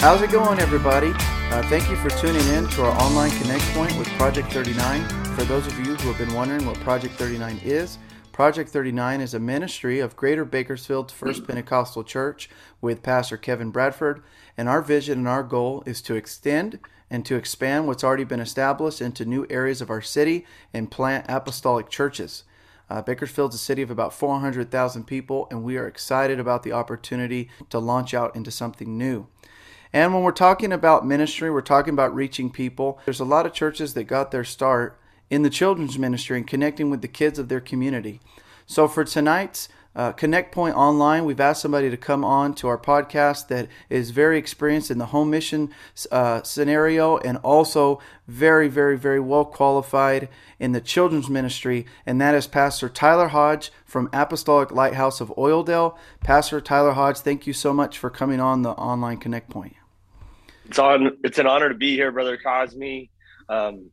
How's it going, everybody? Uh, thank you for tuning in to our online Connect Point with Project 39. For those of you who have been wondering what Project 39 is, Project 39 is a ministry of Greater Bakersfield First Pentecostal Church with Pastor Kevin Bradford, and our vision and our goal is to extend and to expand what's already been established into new areas of our city and plant apostolic churches. Uh, Bakersfield's a city of about 400,000 people, and we are excited about the opportunity to launch out into something new. And when we're talking about ministry, we're talking about reaching people. There's a lot of churches that got their start in the children's ministry and connecting with the kids of their community. So for tonight's uh, Connect Point Online, we've asked somebody to come on to our podcast that is very experienced in the home mission uh, scenario and also very, very, very well qualified in the children's ministry, and that is Pastor Tyler Hodge from Apostolic Lighthouse of Oildale. Pastor Tyler Hodge, thank you so much for coming on the Online Connect Point. It's on. It's an honor to be here, brother Cosme. Um,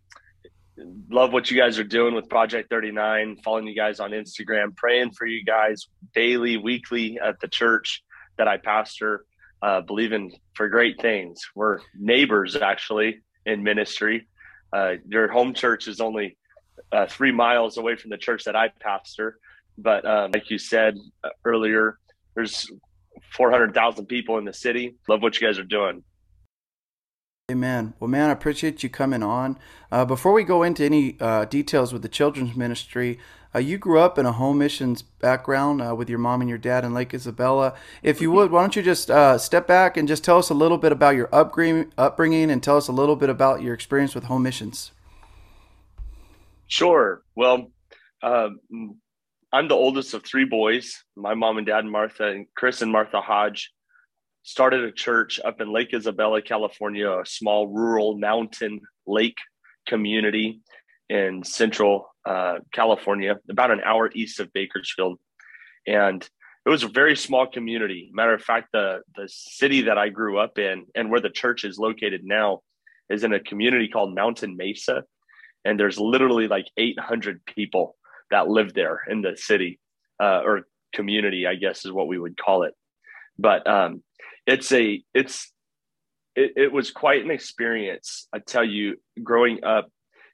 love what you guys are doing with Project 39. Following you guys on Instagram, praying for you guys daily, weekly at the church that I pastor. Uh, believing for great things. We're neighbors actually in ministry. Uh, your home church is only uh, three miles away from the church that I pastor, but um, like you said uh, earlier, there's 400,000 people in the city. Love what you guys are doing. Amen. Well, man, I appreciate you coming on. Uh, before we go into any uh, details with the children's ministry, uh, you grew up in a home missions background uh, with your mom and your dad in Lake Isabella. If you would, why don't you just uh, step back and just tell us a little bit about your upbringing, upbringing and tell us a little bit about your experience with home missions? Sure. Well, um, I'm the oldest of three boys. My mom and dad, Martha and Chris and Martha Hodge started a church up in Lake Isabella, California, a small rural mountain lake community in central uh, California, about an hour east of Bakersfield. And it was a very small community. Matter of fact, the, the city that I grew up in and where the church is located now is in a community called Mountain Mesa. And there's literally like 800 people that live there in the city uh, or community, I guess is what we would call it. But um, it's a it's it, it was quite an experience. I tell you, growing up,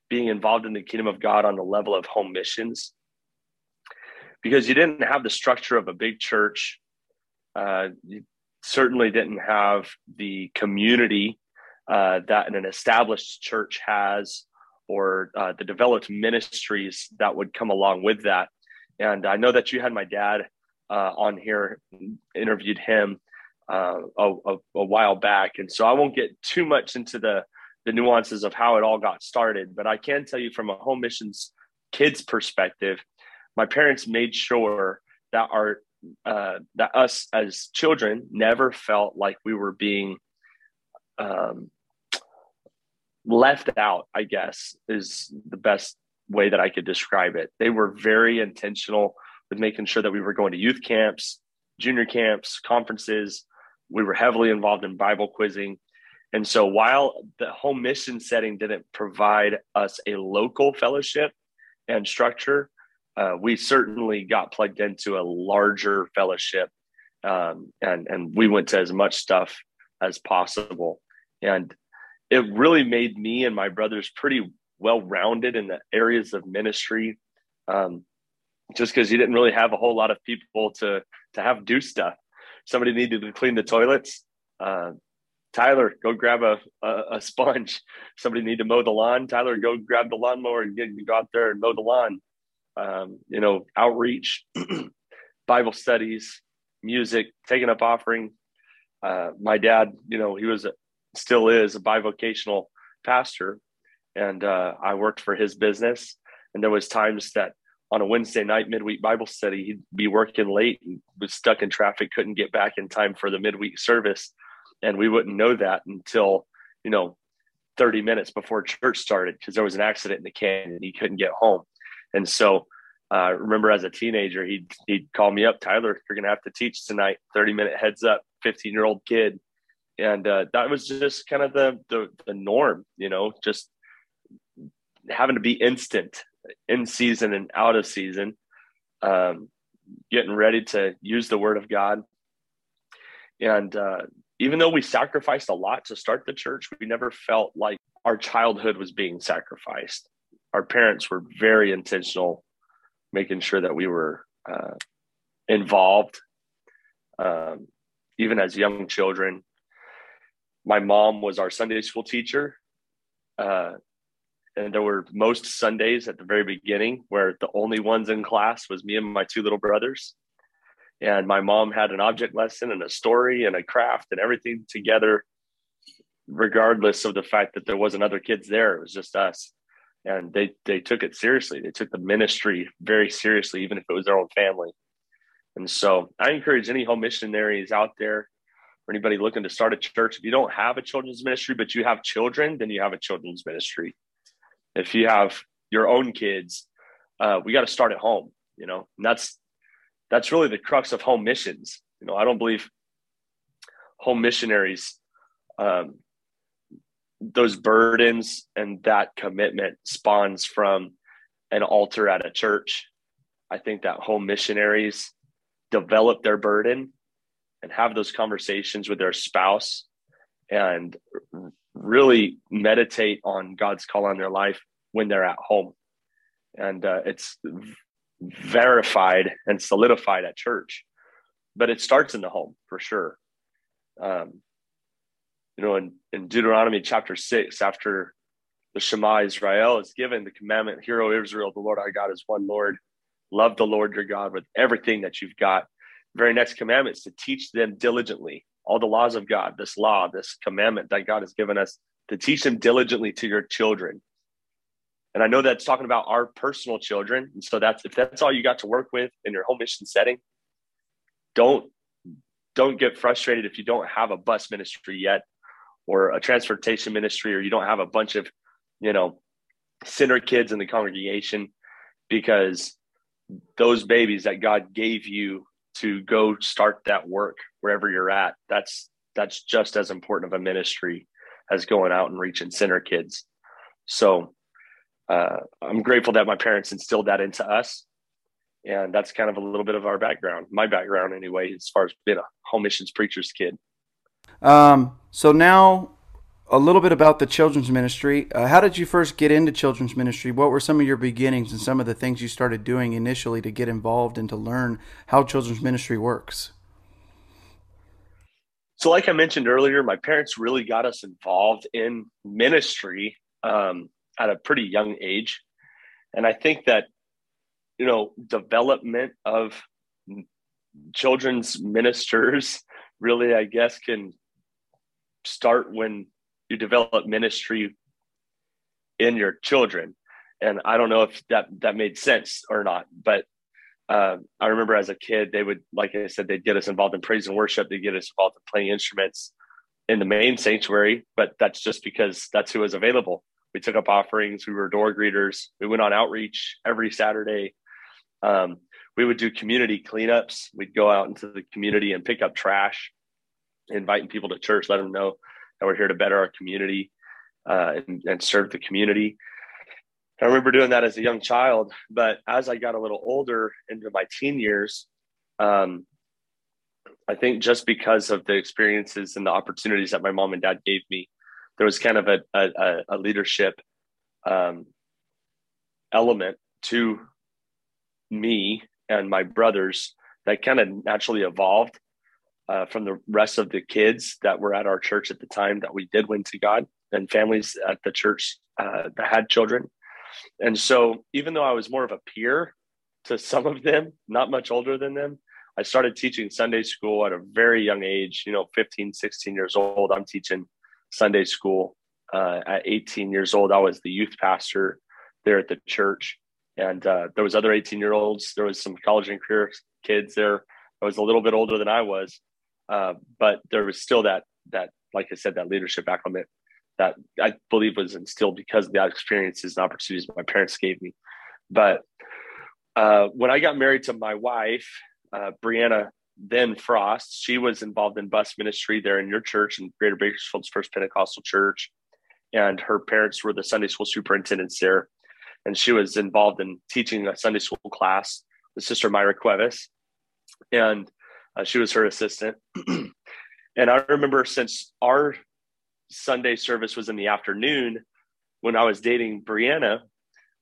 being involved in the kingdom of God on the level of home missions, because you didn't have the structure of a big church. Uh, you certainly didn't have the community uh, that an established church has, or uh, the developed ministries that would come along with that. And I know that you had my dad uh, on here, interviewed him uh, a, a, a, while back, and so I won't get too much into the the nuances of how it all got started. But I can tell you from a home missions kids perspective, my parents made sure that our uh, that us as children never felt like we were being um, left out. I guess is the best way that I could describe it. They were very intentional with making sure that we were going to youth camps, junior camps, conferences, we were heavily involved in Bible quizzing. And so while the home mission setting didn't provide us a local fellowship and structure, uh, we certainly got plugged into a larger fellowship. Um, and, and we went to as much stuff as possible. And it really made me and my brothers pretty well rounded in the areas of ministry. Um, just because you didn't really have a whole lot of people to to have do stuff somebody needed to clean the toilets. Uh, Tyler, go grab a, a, a, sponge. Somebody need to mow the lawn. Tyler, go grab the lawnmower and get, go out there and mow the lawn. Um, you know, outreach, Bible studies, music, taking up offering. Uh, my dad, you know, he was a, still is a bivocational pastor, and uh, I worked for his business. And there was times that on a Wednesday night midweek Bible study, he'd be working late and was stuck in traffic, couldn't get back in time for the midweek service. And we wouldn't know that until, you know, 30 minutes before church started because there was an accident in the canyon and he couldn't get home. And so uh, remember as a teenager, he'd, he'd call me up, Tyler, you're going to have to teach tonight, 30 minute heads up, 15 year old kid. And uh, that was just kind of the, the, the norm, you know, just having to be instant in season and out of season, um, getting ready to use the word of God. And uh, even though we sacrificed a lot to start the church, we never felt like our childhood was being sacrificed. Our parents were very intentional, making sure that we were uh, involved, um, even as young children. My mom was our Sunday school teacher. Uh, and there were most Sundays at the very beginning where the only ones in class was me and my two little brothers. And my mom had an object lesson and a story and a craft and everything together, regardless of the fact that there wasn't other kids there. It was just us. And they they took it seriously. They took the ministry very seriously, even if it was their own family. And so I encourage any home missionaries out there or anybody looking to start a church. If you don't have a children's ministry, but you have children, then you have a children's ministry if you have your own kids, uh, we got to start at home, you know, and that's, that's really the crux of home missions. You know, I don't believe home missionaries, um, those burdens and that commitment spawns from an altar at a church. I think that home missionaries develop their burden and have those conversations with their spouse and really meditate on God's call on their life when they're at home. And uh, it's verified and solidified at church, but it starts in the home for sure. Um, you know, in, in Deuteronomy chapter six, after the Shema Israel is given the commandment, Hear, O Israel, the Lord our God is one Lord. Love the Lord your God with everything that you've got. The very next commandment is to teach them diligently all the laws of God, this law, this commandment that God has given us to teach them diligently to your children. And I know that's talking about our personal children. And so that's if that's all you got to work with in your home mission setting, don't don't get frustrated if you don't have a bus ministry yet or a transportation ministry or you don't have a bunch of, you know, center kids in the congregation because those babies that God gave you to go start that work wherever you're at. That's that's just as important of a ministry as going out and reaching center kids. So uh, I'm grateful that my parents instilled that into us. And that's kind of a little bit of our background, my background anyway, as far as being a home missions preacher's kid. Um, so now a little bit about the children's ministry. Uh, how did you first get into children's ministry? What were some of your beginnings and some of the things you started doing initially to get involved and to learn how children's ministry works? So, like I mentioned earlier, my parents really got us involved in ministry um, at a pretty young age. And I think that, you know, development of children's ministers really, I guess, can start when you develop ministry in your children. And I don't know if that that made sense or not, but uh, I remember as a kid, they would, like I said, they'd get us involved in praise and worship. They'd get us involved in playing instruments in the main sanctuary, but that's just because that's who was available. We took up offerings. We were door greeters. We went on outreach every Saturday. Um, we would do community cleanups. We'd go out into the community and pick up trash, inviting people to church, let them know that we're here to better our community uh, and, and serve the community. I remember doing that as a young child, but as I got a little older into my teen years, um, I think just because of the experiences and the opportunities that my mom and dad gave me, there was kind of a, a, a leadership um, element to me and my brothers that kind of naturally evolved uh, from the rest of the kids that were at our church at the time that we did win to God and families at the church uh, that had children. And so, even though I was more of a peer to some of them, not much older than them, I started teaching Sunday school at a very young age, you know, 15, 16 years old. I'm teaching Sunday school. Uh, at 18 years old, I was the youth pastor there at the church. And uh, there was other 18 year olds. There was some college and career kids there. I was a little bit older than I was, uh, but there was still that that, like I said, that leadership acclimate that I believe was instilled because of the experiences and opportunities my parents gave me. But uh, when I got married to my wife, uh, Brianna then Frost. She was involved in bus ministry there in your church in Greater Bakersfield's First Pentecostal Church, and her parents were the Sunday school superintendents there. And she was involved in teaching a Sunday school class with Sister Myra Cuevas, and uh, she was her assistant. And I remember since our Sunday service was in the afternoon, when I was dating Brianna,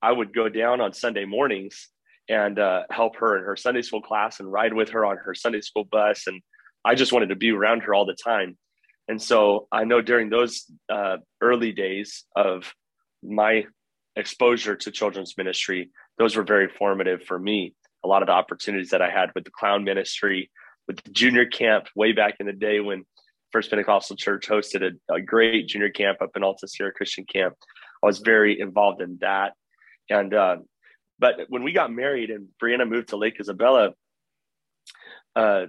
I would go down on Sunday mornings and uh, help her in her Sunday school class and ride with her on her Sunday school bus. And I just wanted to be around her all the time. And so I know during those uh, early days of my exposure to children's ministry, those were very formative for me. A lot of the opportunities that I had with the clown ministry, with the junior camp way back in the day when First Pentecostal Church hosted a, a great junior camp up in Alta Sierra Christian Camp. I was very involved in that. And, uh, but when we got married and Brianna moved to Lake Isabella, uh,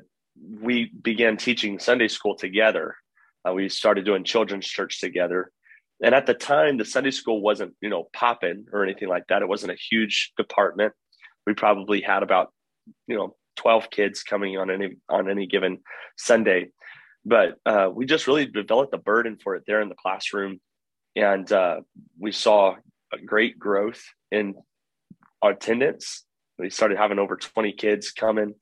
we began teaching Sunday school together. Uh, we started doing children's church together. And at the time, the Sunday school wasn't, you know, popping or anything like that. It wasn't a huge department. We probably had about, you know, 12 kids coming on any on any given Sunday. But uh, we just really developed a burden for it there in the classroom. And uh, we saw a great growth in attendance. We started having over 20 kids coming.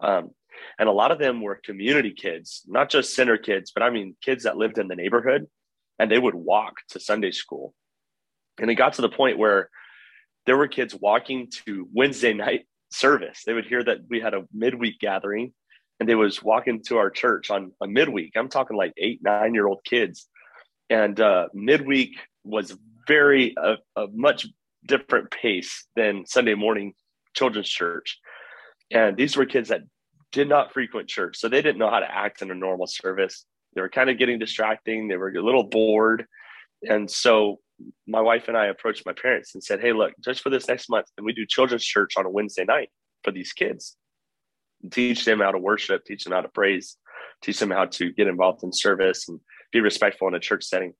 Um, and a lot of them were community kids, not just center kids, but I mean kids that lived in the neighborhood and they would walk to Sunday school. And it got to the point where there were kids walking to Wednesday night service. They would hear that we had a midweek gathering and they was walking to our church on a midweek. I'm talking like eight, nine year old kids. And uh, midweek was very a, a much different pace than Sunday morning children's church. And these were kids that did not frequent church. So they didn't know how to act in a normal service. They were kind of getting distracting. They were a little bored. And so my wife and I approached my parents and said, Hey, look, just for this next month, can we do children's church on a Wednesday night for these kids? Teach them how to worship, teach them how to praise, teach them how to get involved in service and be respectful in a church setting.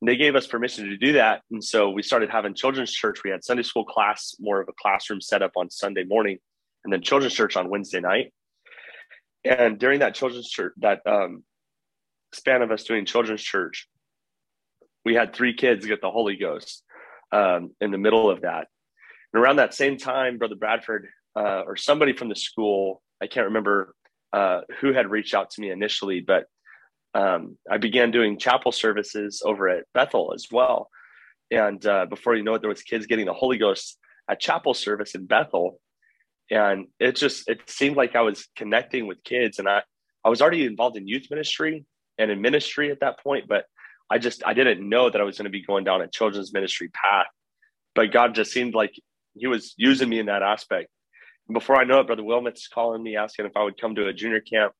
And they gave us permission to do that. And so we started having children's church. We had Sunday school class, more of a classroom setup on Sunday morning, and then children's church on Wednesday night. And during that children's church, that um, span of us doing children's church, we had three kids get the Holy Ghost um, in the middle of that. And around that same time, Brother Bradford uh, or somebody from the school, I can't remember uh, who had reached out to me initially, but um, I began doing chapel services over at Bethel as well. And uh, before you know it, there was kids getting the Holy Ghost at chapel service in Bethel, and it just it seemed like I was connecting with kids, and I I was already involved in youth ministry and in ministry at that point, but I just I didn't know that I was going to be going down a children's ministry path. But God just seemed like He was using me in that aspect. Before I know it, Brother Wilmoth's calling me asking if I would come to a junior camp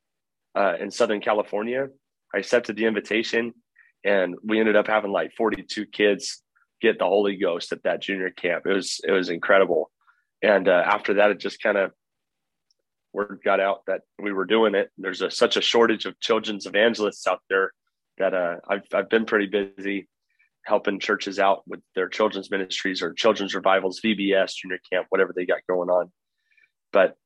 uh, in Southern California. I accepted the invitation, and we ended up having like 42 kids get the Holy Ghost at that junior camp. It was it was incredible. And uh, after that, it just kind of word got out that we were doing it. There's a, such a shortage of children's evangelists out there that uh, I've I've been pretty busy helping churches out with their children's ministries or children's revivals, VBS, junior camp, whatever they got going on. But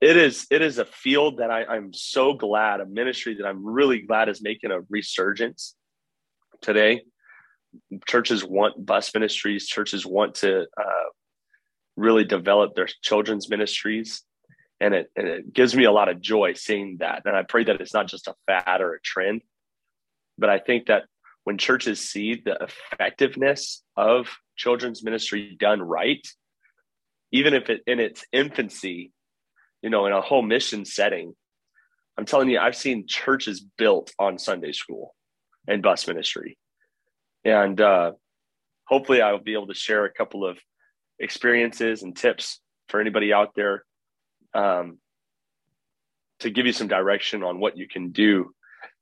it is it is a field that I, I'm so glad, a ministry that I'm really glad is making a resurgence today. Churches want bus ministries. Churches want to uh, really develop their children's ministries, and it and it gives me a lot of joy seeing that. And I pray that it's not just a fad or a trend, but I think that when churches see the effectiveness of children's ministry done right, even if it in its infancy, you know, in a whole mission setting, I'm telling you, I've seen churches built on Sunday school and bus ministry. And uh, hopefully, I'll be able to share a couple of experiences and tips for anybody out there um, to give you some direction on what you can do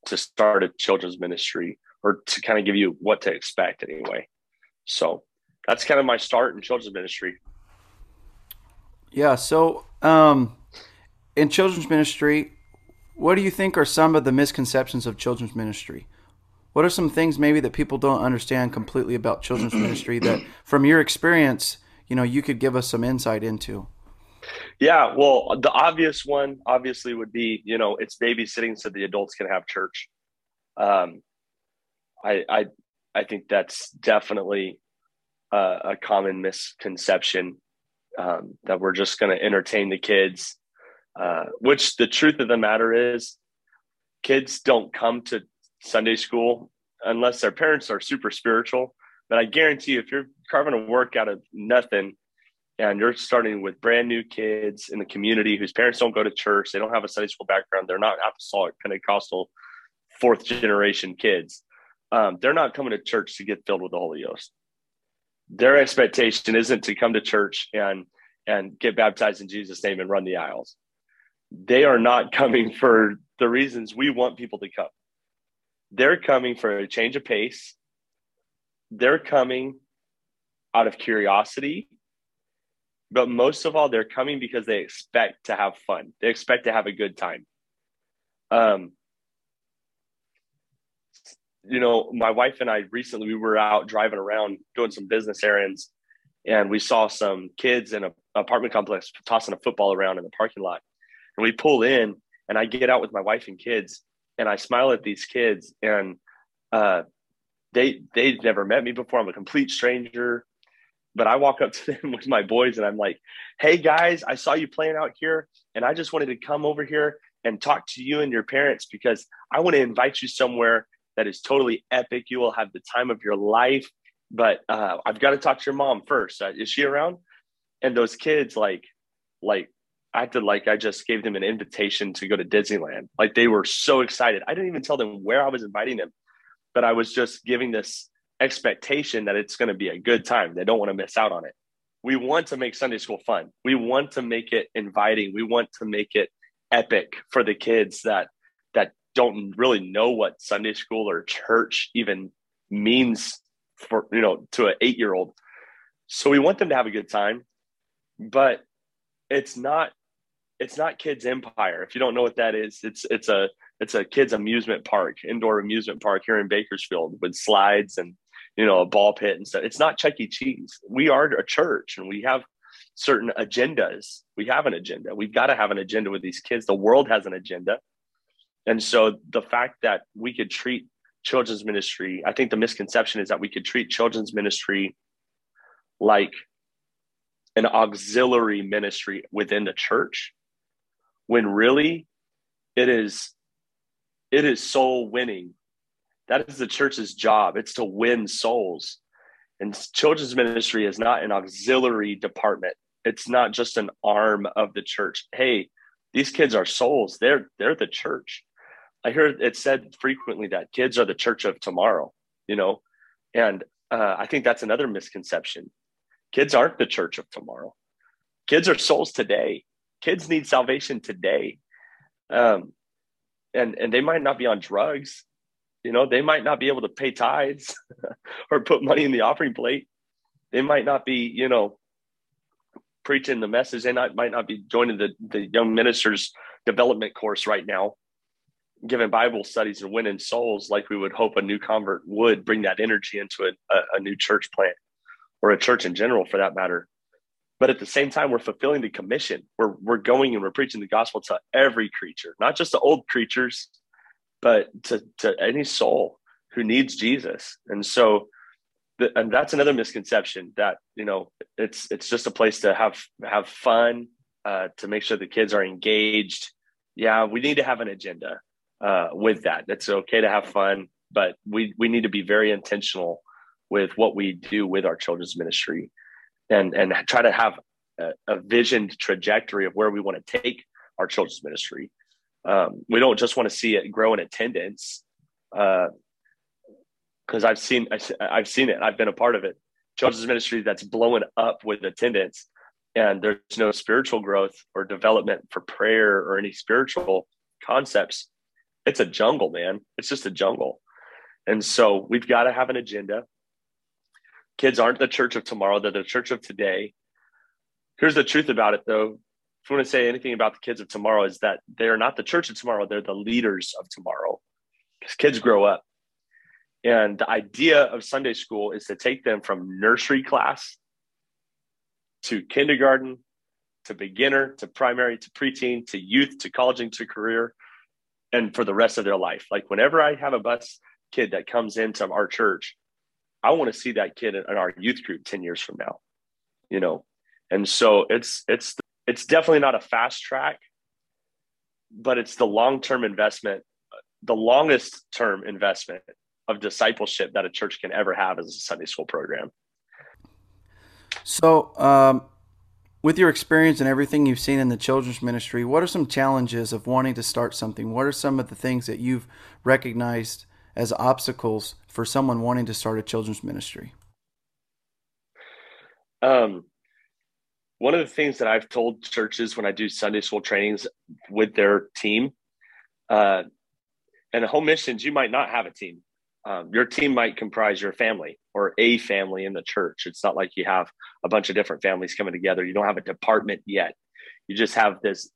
to start a children's ministry or to kind of give you what to expect anyway. So that's kind of my start in children's ministry. Yeah. So, um, in children's ministry, what do you think are some of the misconceptions of children's ministry? What are some things maybe that people don't understand completely about children's ministry that, from your experience, you know, you could give us some insight into? Yeah, well, the obvious one obviously would be, you know, it's babysitting so the adults can have church. Um, I, I, I think that's definitely a, a common misconception um, that we're just going to entertain the kids. Uh, which the truth of the matter is, kids don't come to Sunday school unless their parents are super spiritual. But I guarantee you, if you're carving a work out of nothing and you're starting with brand new kids in the community whose parents don't go to church, they don't have a Sunday school background, they're not apostolic, Pentecostal, fourth generation kids, um, they're not coming to church to get filled with the Holy Ghost. Their expectation isn't to come to church and and get baptized in Jesus' name and run the aisles. They are not coming for the reasons we want people to come. They're coming for a change of pace. They're coming out of curiosity. But most of all, they're coming because they expect to have fun. They expect to have a good time. Um, you know, my wife and I recently we were out driving around doing some business errands, and we saw some kids in an apartment complex tossing a football around in the parking lot. And we pull in, and I get out with my wife and kids, and I smile at these kids, and uh, they they'd never met me before. I'm a complete stranger, but I walk up to them with my boys, and I'm like, "Hey guys, I saw you playing out here, and I just wanted to come over here and talk to you and your parents because I want to invite you somewhere that is totally epic. You will have the time of your life." But uh, I've got to talk to your mom first. Uh, is she around? and those kids like like I acted like I just gave them an invitation to go to Disneyland. Like they were so excited. I didn't even tell them where I was inviting them, but I was just giving this expectation that it's going to be a good time. They don't want to miss out on it. We want to make Sunday school fun. We want to make it inviting. We want to make it epic for the kids that that don't really know what Sunday school or church even means for you know to an 8-year-old. So we want them to have a good time but it's not it's not kids empire if you don't know what that is. It's it's a it's a kids amusement park indoor amusement park here in bakersfield with slides and you know a ball pit and stuff. It's not chuck e. Cheese. We are a church and we have certain agendas. We have an agenda. We've got to have an agenda with these kids. The world has an agenda and so the fact that we could treat children's ministry i think the misconception is that we could treat children's ministry like an auxiliary ministry within the church when really it is it is soul winning. That is the church's job. It's to win souls. And children's ministry is not an auxiliary department. It's not just an arm of the church. Hey these kids are souls. They're they're the church i hear it said frequently that kids are the church of tomorrow you know and uh, i think that's another misconception Kids aren't the church of tomorrow. Kids are souls today. Kids need salvation today. Um, and and they might not be on drugs. You know, they might not be able to pay tithes or put money in the offering plate. They might not be, you know, preaching the message. They not, might not be joining the, the young ministers development course right now, giving Bible studies and winning souls like we would hope a new convert would bring that energy into a, a, new church plant or a church in general for that matter. But at the same time, we're fulfilling the commission. We're, we're going and we're preaching the gospel to every creature, not just the old creatures, but to, to any soul who needs Jesus. And so, the, and that's another misconception that, you know, it's, it's just a place to have, have fun, uh, to make sure the kids are engaged. Yeah, we need to have an agenda uh, with that. It's okay to have fun, but we, we need to be very intentional with what we do with our children's ministry and and try to have a, a visioned trajectory of where we want to take our children's ministry. Um, we don't just want to see it grow in attendance because uh, I've seen I've seen it. I've been a part of it. Children's ministry that's blowing up with attendance and there's no spiritual growth or development for prayer or any spiritual concepts it's a jungle man it's just a jungle and so we've got to have an agenda Kids aren't the church of tomorrow, they're the church of today. Here's the truth about it, though. If you want to say anything about the kids of tomorrow, is that they're not the church of tomorrow, they're the leaders of tomorrow. Because kids grow up. And the idea of Sunday school is to take them from nursery class to kindergarten to beginner to primary to preteen to youth to college and to career and for the rest of their life. Like whenever I have a bus kid that comes into our church, I want to see that kid in, our youth group 10 years from now, you know? And so it's, it's, it's definitely not a fast track, but it's the long-term investment the longest term investment of discipleship that a church can ever have is a Sunday school program. So, um, with your experience and everything you've seen in the children's ministry, what are some challenges of wanting to start something? What are some of the things that you've recognized as obstacles for someone wanting to start a children's ministry? Um, one of the things that I've told churches when I do Sunday school trainings with their team, uh, and home missions, you might not have a team. Um, your team might comprise your family or a family in the church. It's not like you have a bunch of different families coming together. You don't have a department yet. You just have this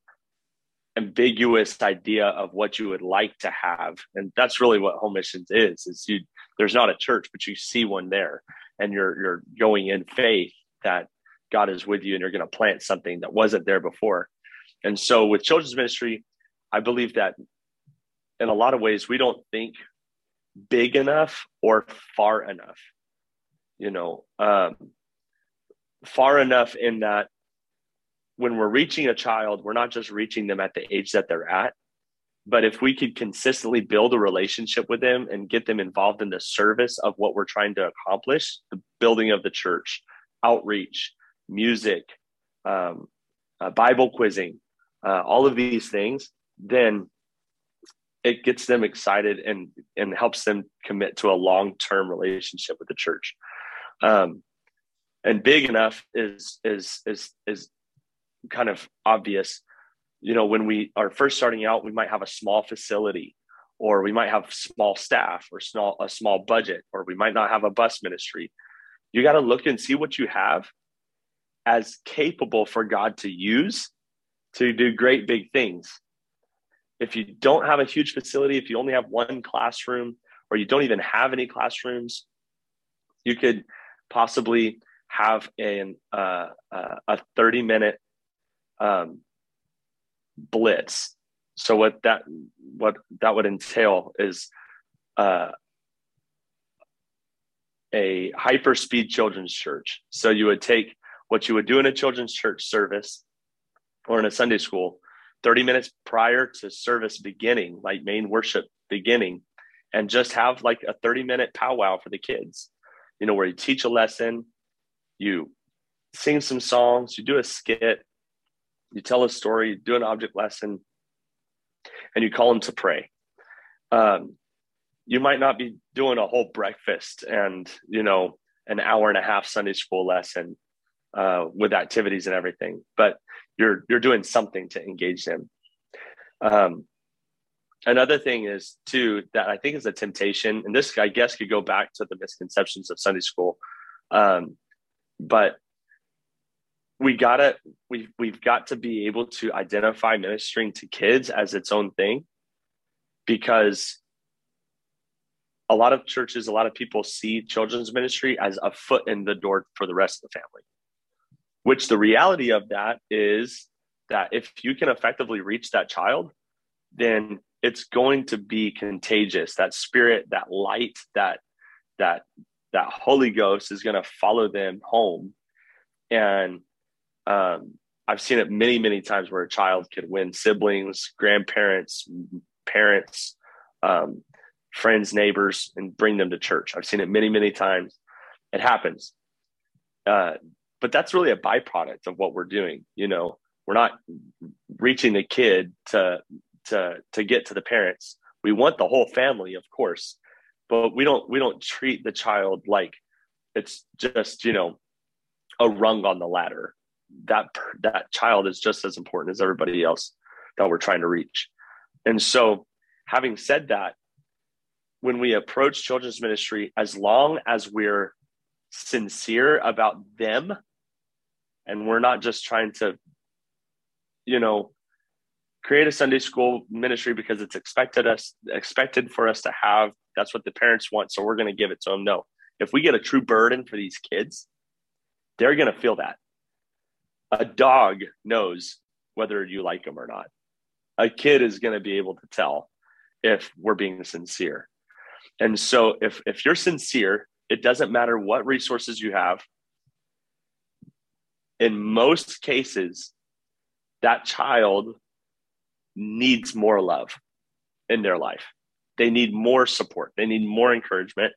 ambiguous idea of what you would like to have and that's really what home missions is is you there's not a church but you see one there and you're you're going in faith that god is with you and you're going to plant something that wasn't there before and so with children's ministry i believe that in a lot of ways we don't think big enough or far enough you know um, far enough in that when we're reaching a child, we're not just reaching them at the age that they're at, but if we could consistently build a relationship with them and get them involved in the service of what we're trying to accomplish the building of the church, outreach, music, um, uh, Bible quizzing, uh, all of these things, then it gets them excited and and helps them commit to a long term relationship with the church. Um, and big enough is is is is kind of obvious. You know when we are first starting out we might have a small facility or we might have small staff or small a small budget or we might not have a bus ministry. You got to look and see what you have as capable for god to use to do great big things if you don't have a huge facility if you only have one classroom or you don't even have any classrooms you could possibly have an uh, uh, a 30 minute um, blitz. So what that what that would entail is uh, a hyper speed children's church. So you would take what you would do in a children's church service or in a Sunday school, 30 minutes prior to service beginning, like main worship beginning, and just have like a 30 minute powwow for the kids, you know, where you teach a lesson, you sing some songs, you do a skit, you tell a story, you do an object lesson, and you call them to pray. Um, you might not be doing a whole breakfast and you know an hour and a half Sunday school lesson uh, with activities and everything, but you're you're doing something to engage them. Um, another thing is too that I think is a temptation, and this I guess could go back to the misconceptions of Sunday school, um, but we gotta we we've got to be able to identify ministering to kids as its own thing because a lot of churches a lot of people see children's ministry as a foot in the door for the rest of the family which the reality of that is that if you can effectively reach that child then it's going to be contagious that spirit that light that that that holy ghost is going to follow them home and um, I've seen it many, many times where a child could win siblings, grandparents, parents, um, friends, neighbors, and bring them to church. I've seen it many, many times. It happens. Uh, but that's really a byproduct of what we're doing. You know, we're not reaching the kid to to to get to the parents. We want the whole family, of course, but we don't we don't treat the child like it's just you know a rung on the ladder that that child is just as important as everybody else that we're trying to reach. And so, having said that, when we approach children's ministry, as long as we're sincere about them and we're not just trying to, you know, create a Sunday school ministry because it's expected us expected for us to have. That's what the parents want, so we're going to give it to them. No, if we get a true burden for these kids, they're going to feel that a dog knows whether you like them or not. A kid is going to be able to tell if we're being sincere. And so if if you're sincere, it doesn't matter what resources you have. In most cases, that child needs more love in their life. They need more support. They need more encouragement.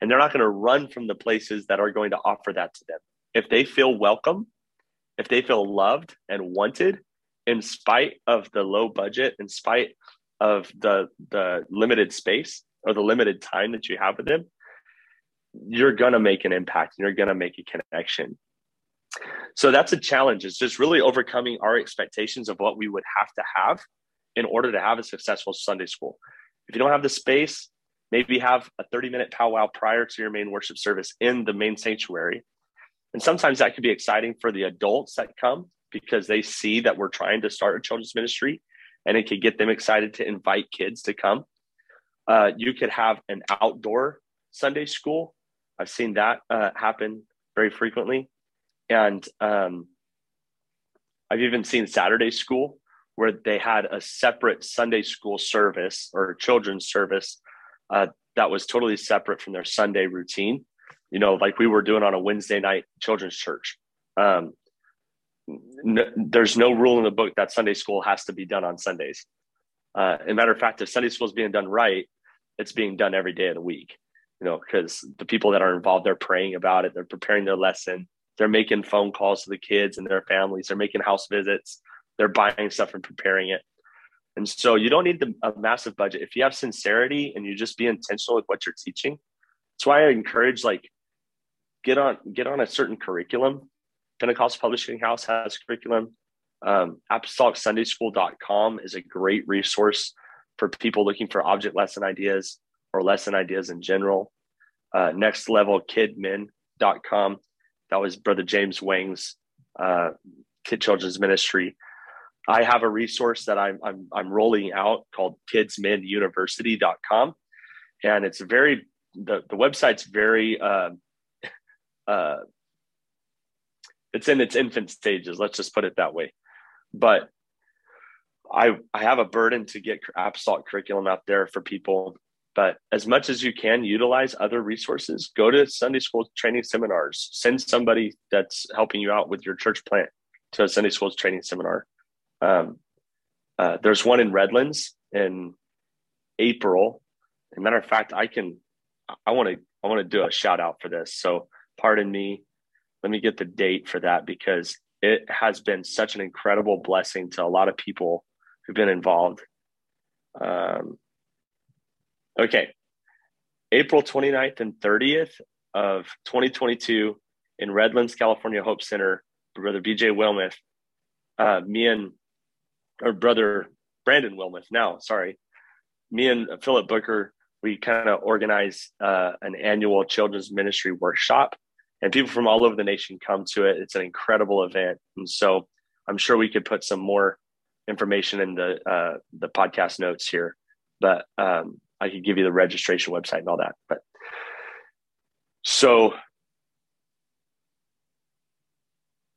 And they're not going to run from the places that are going to offer that to them. If they feel welcome, if they feel loved and wanted, in spite of the low budget, in spite of the the limited space or the limited time that you have with them, you're going to make an impact and you're going to make a connection. So that's a challenge. It's just really overcoming our expectations of what we would have to have in order to have a successful Sunday school. If you don't have the space, maybe have a 30 minute powwow prior to your main worship service in the main sanctuary. And sometimes that can be exciting for the adults that come because they see that we're trying to start a children's ministry and it could get them excited to invite kids to come. Uh, you could have an outdoor Sunday school. I've seen that uh, happen very frequently. And um, I've even seen Saturday school where they had a separate Sunday school service or children's service uh, that was totally separate from their Sunday routine. You know, like we were doing on a Wednesday night children's church. Um, there's no rule in the book that Sunday school has to be done on Sundays. Uh, a matter of fact, if Sunday school is being done right, it's being done every day of the week. You know, because the people that are involved, they're praying about it, they're preparing their lesson, they're making phone calls to the kids and their families, they're making house visits, they're buying stuff and preparing it. And so you don't need the, a massive budget. If you have sincerity and you just be intentional with what you're teaching, that's why I encourage like get on get on a certain curriculum Pentecostal Publishing House has curriculum. Um, ApostolicSundaySchool.com is a great resource for people looking for object lesson ideas or lesson ideas in general. Uh, next level kidmin.com. That was Brother James Wang's uh, Kid Children's Ministry. I have a resource that I'm, I'm, I'm rolling out called kidsmenuniversity.com. And it's very, the, the website's very uh, uh, it's in its infant stages let's just put it that way but i i have a burden to get apostolic curriculum out there for people but as much as you can utilize other resources go to sunday school training seminars. Send somebody that's helping you out with your church plant to a sunday school training seminar. Um, uh, there's one in redlands in april. As a matter of fact i can i want to i want to do a shout out for this. So pardon me. Let me get the date for that because it has been such an incredible blessing to a lot of people who've been involved. Um, okay. April 29th and 30th of 2022 in Redlands, California Hope Center, Brother BJ Wilmoth, uh, me and or Brother Brandon Wilmoth now, sorry, me and Philip Booker, we kind of organize uh, an annual children's ministry workshop and people from all over the nation come to it. It's an incredible event, and so I'm sure we could put some more information in the uh, the podcast notes here, but um, I could give you the registration website and all that. But so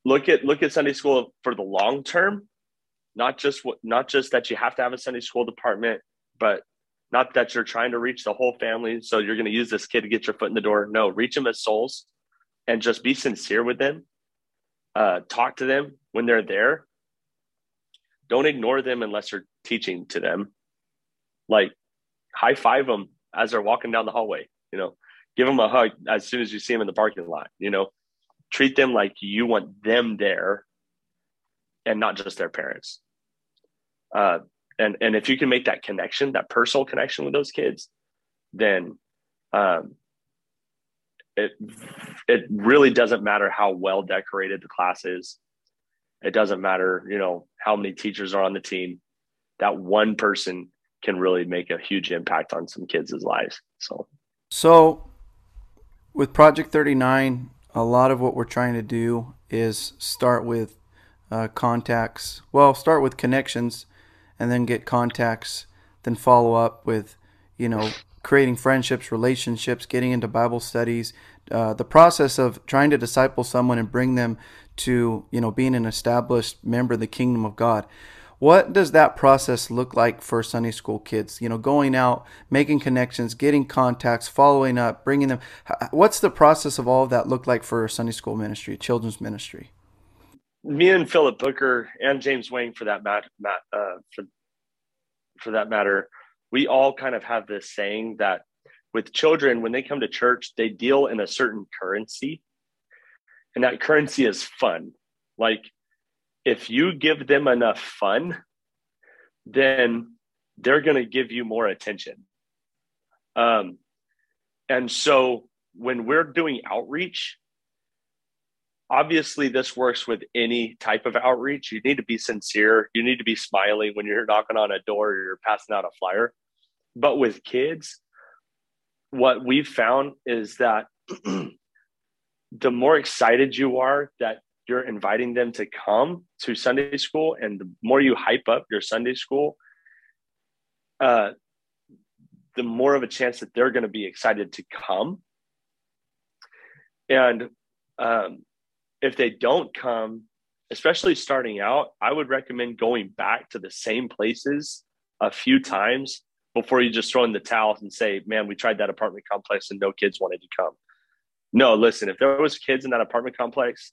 look at look at Sunday school for the long term, not just what not just that you have to have a Sunday school department, but not that you're trying to reach the whole family. So you're going to use this kid to get your foot in the door. No, reach them as souls and just be sincere with them. Uh, talk to them when they're there. Don't ignore them unless you're teaching to them. Like high five them as they're walking down the hallway. You know, give them a hug as soon as you see them in the parking lot. You know, treat them like you want them there, and not just their parents. Uh, and and if you can make that connection, that personal connection with those kids, then um, it it really doesn't matter how well decorated the class is. It doesn't matter, you know, how many teachers are on the team. That one person can really make a huge impact on some kids' lives. So, so with Project 39, a lot of what we're trying to do is start with uh, contacts. Well, start with connections, and then get contacts. Then follow up with, you know, creating friendships, relationships, getting into Bible studies, uh, the process of trying to disciple someone and bring them to, you know, being an established member of the kingdom of God. What does that process look like for Sunday school kids? You know, going out, making connections, getting contacts, following up, bringing them. What's the process of all of that look like for Sunday school ministry, children's ministry? Me and Philip Booker and James Wang, for that mat, mat uh, for for that matter, we all kind of have this saying that with children, when they come to church, they deal in a certain currency. And that currency is fun. Like if you give them enough fun, then they're going to give you more attention. Um, and so when we're doing outreach, obviously this works with any type of outreach. You need to be sincere. You need to be smiling when you're knocking on a door or you're passing out a flyer. But with kids, what we've found is that the more excited you are that you're inviting them to come to Sunday school, and the more you hype up your Sunday school, uh, the more of a chance that they're going to be excited to come. And um, if they don't come, especially starting out, I would recommend going back to the same places a few times before you just throw in the towel and say, man, we tried that apartment complex and no kids wanted to come. No, listen, if there was kids in that apartment complex,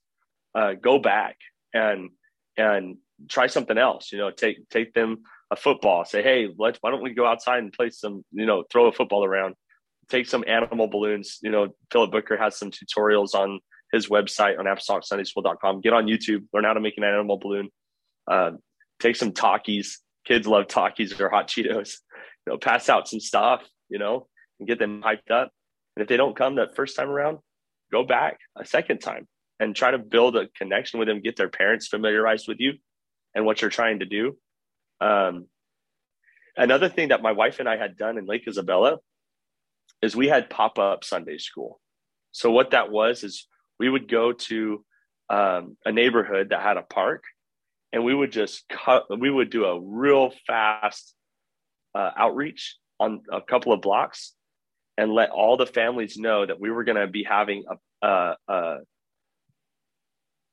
uh, go back and and try something else. You know, take take them a football. Say, hey, let's why don't we go outside and play some? You know, throw a football around. Take some animal balloons. You know, Philip Booker has some tutorials on his website on apostolicsundaySchool.com. Get on YouTube, learn how to make an animal balloon. Uh, take some Takis. Kids love Takis or hot Cheetos. You know, pass out some stuff. You know, and get them hyped up. And if they don't come that first time around, go back a second time and try to build a connection with them, get their parents familiarized with you and what you're trying to do. Um, another thing that my wife and I had done in Lake Isabella is we had pop up Sunday school. So what that was is we would go to um, a neighborhood that had a park, and we would just cut. We would do a real fast uh, outreach on a couple of blocks, and let all the families know that we were going to be having a, a, a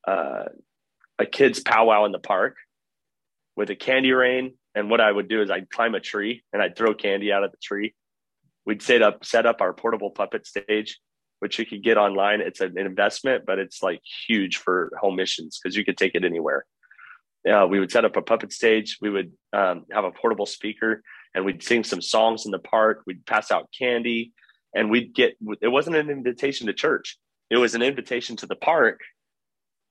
uh, a kids powwow in the park with a candy rain. And what I would do is I'd climb a tree and I'd throw candy out of the tree. We'd set up set up our portable puppet stage, which you could get online. It's an investment, but it's like huge for home missions because you could take it anywhere. Uh, we would set up a puppet stage. We would um, have a portable speaker, and we'd sing some songs in the park. We'd pass out candy, and we'd get. It wasn't an invitation to church; it was an invitation to the park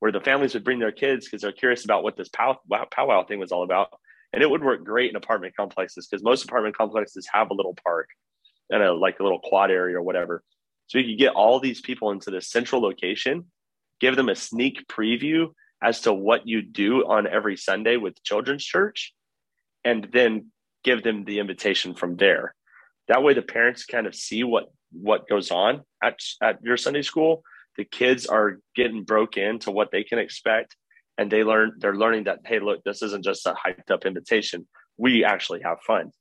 where the families would bring their kids because they're curious about what this pow- powwow thing was all about. And it would work great in apartment complexes because most apartment complexes have a little park and a like a little quad area or whatever. So you could get all these people into this central location, give them a sneak preview as to what you do on every Sunday with children's church, and then give them the invitation from there. That way the parents kind of see what what goes on at, at your Sunday school the kids are getting broke into what they can expect and they learn they're learning that hey look this isn't just a hyped up invitation. We actually have fun.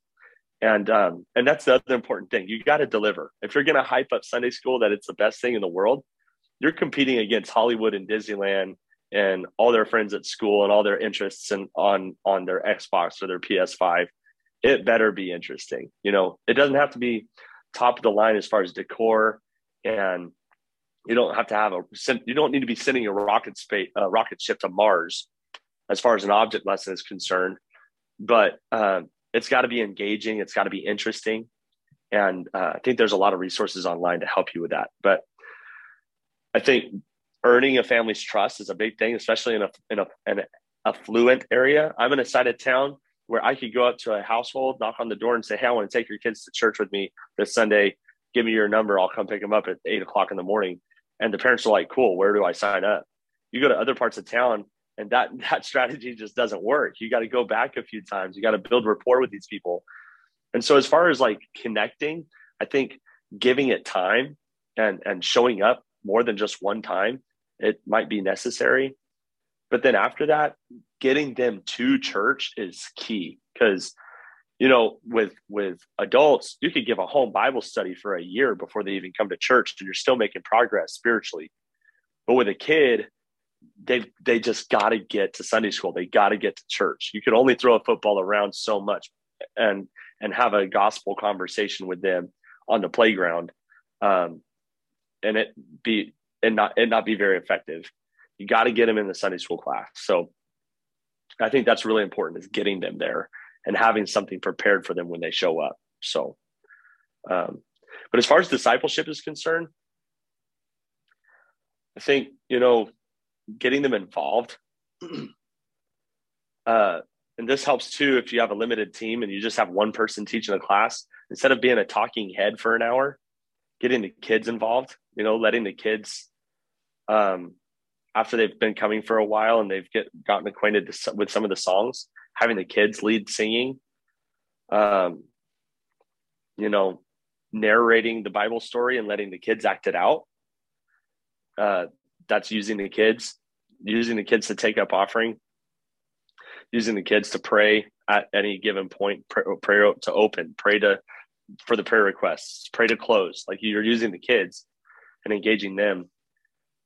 And um, and that's the other important thing. You got to deliver. If you're going to hype up sunday school that it's the best thing in the world you're competing against hollywood and disneyland and all their friends at school and all their interests and on on their xbox or their ps5 it better be interesting. You know it doesn't have to be top of the line as far as decor and you don't have to have a you don't need to be sending a rocket space a rocket ship to Mars as far as an object lesson is concerned but um, it's got to be engaging it's got to be interesting and uh, I think there's a lot of resources online to help you with that but I think earning a family's trust is a big thing especially in a in a an affluent area. I'm in a side of town where I could go up to a household knock on the door and say hey I want to take your kids to church with me this Sunday. Give me your number. I'll come pick them up at eight o'clock in the morning and the parents are like cool where do i sign up? You go to other parts of town and that that strategy just doesn't work. You got to go back a few times. You got to build rapport with these people. And so as far as like connecting i think giving it time and and showing up more than just one time it might be necessary. But then after that getting them to church is key because you know with with adults you could give a home bible study for a year before they even come to church and you're still making progress spiritually. But with a kid they they just got to get to sunday school. They got to get to church. You could only throw a football around so much and and have a gospel conversation with them on the playground um and it be and not and not be very effective. You got to get them in the sunday school class. So i think that's really important is getting them there and having something prepared for them when they show up. So, um, but as far as discipleship is concerned, I think, you know, getting them involved. uh, and this helps too if you have a limited team and you just have one person teaching a class, instead of being a talking head for an hour, getting the kids involved, you know, letting the kids, um, after they've been coming for a while and they've get gotten acquainted with some of the songs, having the kids lead singing, um, you know, narrating the Bible story and letting the kids act it out. Uh, that's using the kids, using the kids to take up offering, using the kids to pray at any given point, pray, pray to open, pray to for the prayer requests, pray to close. Like you're using the kids and engaging them.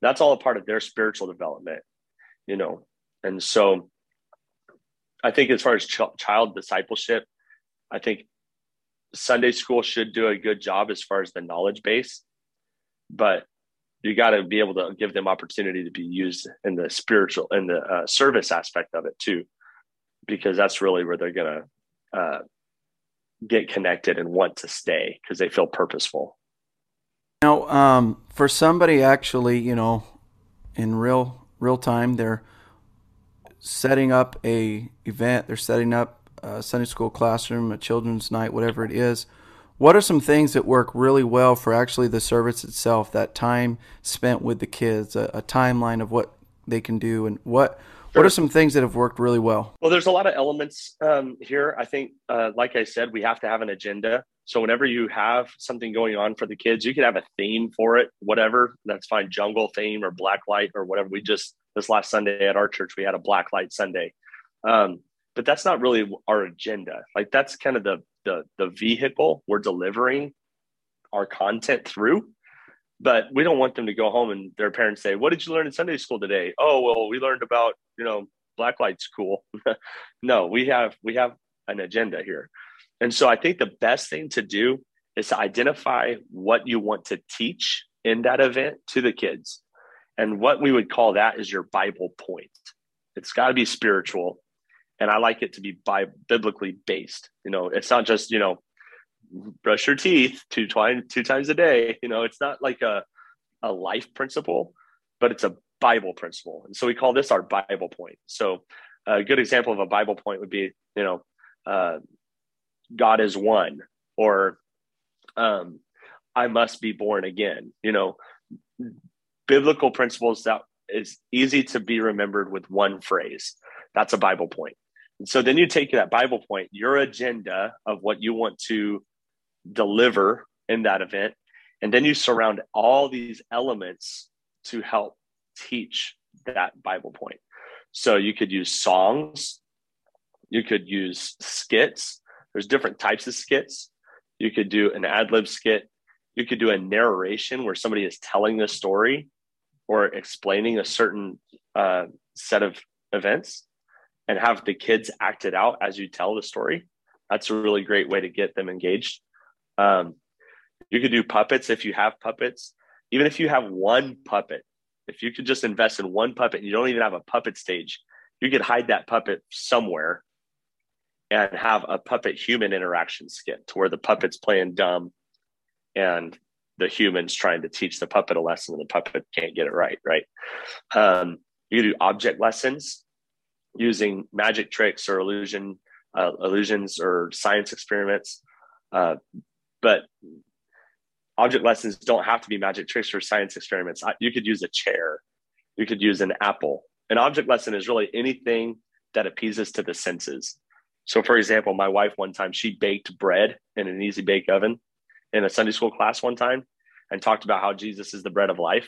That's all a part of their spiritual development, you know. And so, I think as far as ch- child discipleship, I think Sunday school should do a good job as far as the knowledge base, but you got to be able to give them opportunity to be used in the spiritual and the uh, service aspect of it too, because that's really where they're gonna uh, get connected and want to stay because they feel purposeful. Now, um, for somebody actually, you know, in real real time, they're setting up a event. They're setting up a Sunday school classroom, a children's night, whatever it is what are some things that work really well for actually the service itself? That time spent with the kids, a, a timeline of what they can do, and what Sure. What are some things that have worked really well? Well, there's a lot of elements um, here. I think, uh, like I said, we have to have an agenda. So whenever you have something going on for the kids, you can have a theme for it, whatever. That's fine, jungle theme or black light or whatever. We just this last Sunday at our church we had a black light Sunday, um, but that's not really our agenda. Like that's kind of the the the vehicle we're delivering our content through. But we don't want them to go home and their parents say what did you learn in sunday school today? Oh well we learned about you know black light's cool no we have we have an agenda here. And so i think the best thing to do is to identify what you want to teach in that event to the kids and what we would call that is your bible point it's got to be spiritual and I like it to be by biblically based. You know, it's not just you know brush your teeth two times two times a day. You know, it's not like a a life principle, but it's a Bible principle, and so we call this our Bible point. So a good example of a Bible point would be you know uh, God is one or um, I must be born again. You know, biblical principles that is easy to be remembered with one phrase. That's a Bible point. And so then you take that Bible point, your agenda of what you want to deliver in that event, and then you surround all these elements to help teach that Bible point. So you could use songs, you could use skits. There's different types of skits. You could do an ad lib skit. You could do a narration where somebody is telling the story or explaining a certain uh, set of events and have the kids act it out as you tell the story. That's a really great way to get them engaged. Um, you could do puppets if you have puppets. Even if you have one puppet, if you could just invest in one puppet, you don't even have a puppet stage, you could hide that puppet somewhere and have a puppet human interaction skit to where the puppet's playing dumb and the human's trying to teach the puppet a lesson and the puppet can't get it right, right? Um, you do object lessons using magic tricks or illusion uh, illusions or science experiments. Uh, but object lessons don't have to be magic tricks or science experiments. You could use a chair, you could use an apple. An object lesson is really anything that appeases to the senses. So, for example, my wife one time she baked bread in an easy bake oven in a Sunday school class one time and talked about how Jesus is the bread of life.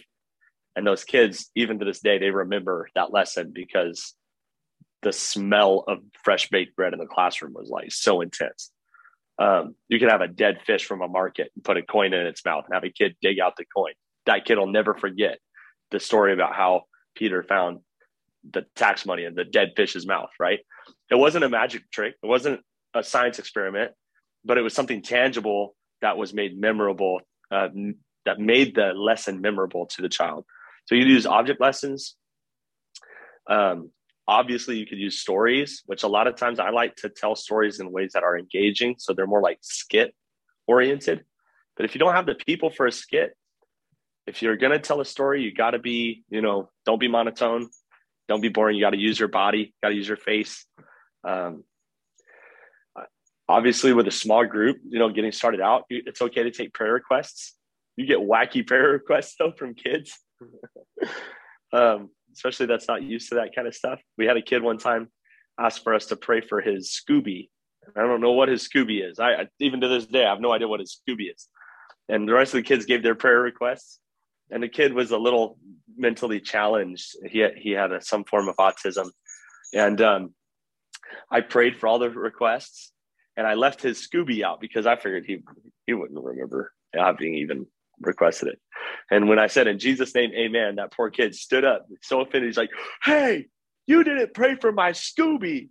And those kids, even to this day, they remember that lesson because the smell of fresh baked bread in the classroom was like so intense. Um, you could have a dead fish from a market and put a coin in its mouth and have a kid dig out the coin. That kid will never forget the story about how Peter found the tax money in the dead fish's mouth, right? It wasn't a magic trick, it wasn't a science experiment, but it was something tangible that was made memorable, uh, that made the lesson memorable to the child. So you use object lessons. Um, Obviously, you could use stories, which a lot of times I like to tell stories in ways that are engaging. So they're more like skit oriented. But if you don't have the people for a skit, if you're going to tell a story, you got to be, you know, don't be monotone, don't be boring. You got to use your body, got to use your face. Um, obviously, with a small group, you know, getting started out, it's okay to take prayer requests. You get wacky prayer requests though from kids, um, especially that's not used to that kind of stuff. We had a kid one time ask for us to pray for his Scooby. I don't know what his Scooby is. I even to this day, I have no idea what his Scooby is. And the rest of the kids gave their prayer requests and the kid was a little mentally challenged. He had, he had a, some form of autism, and um, I prayed for all the requests, and I left his Scooby out because I figured he he wouldn't remember having even requested it. And when I said in Jesus' name, Amen, that poor kid stood up, so offended. He's like, "Hey, you didn't pray for my Scooby."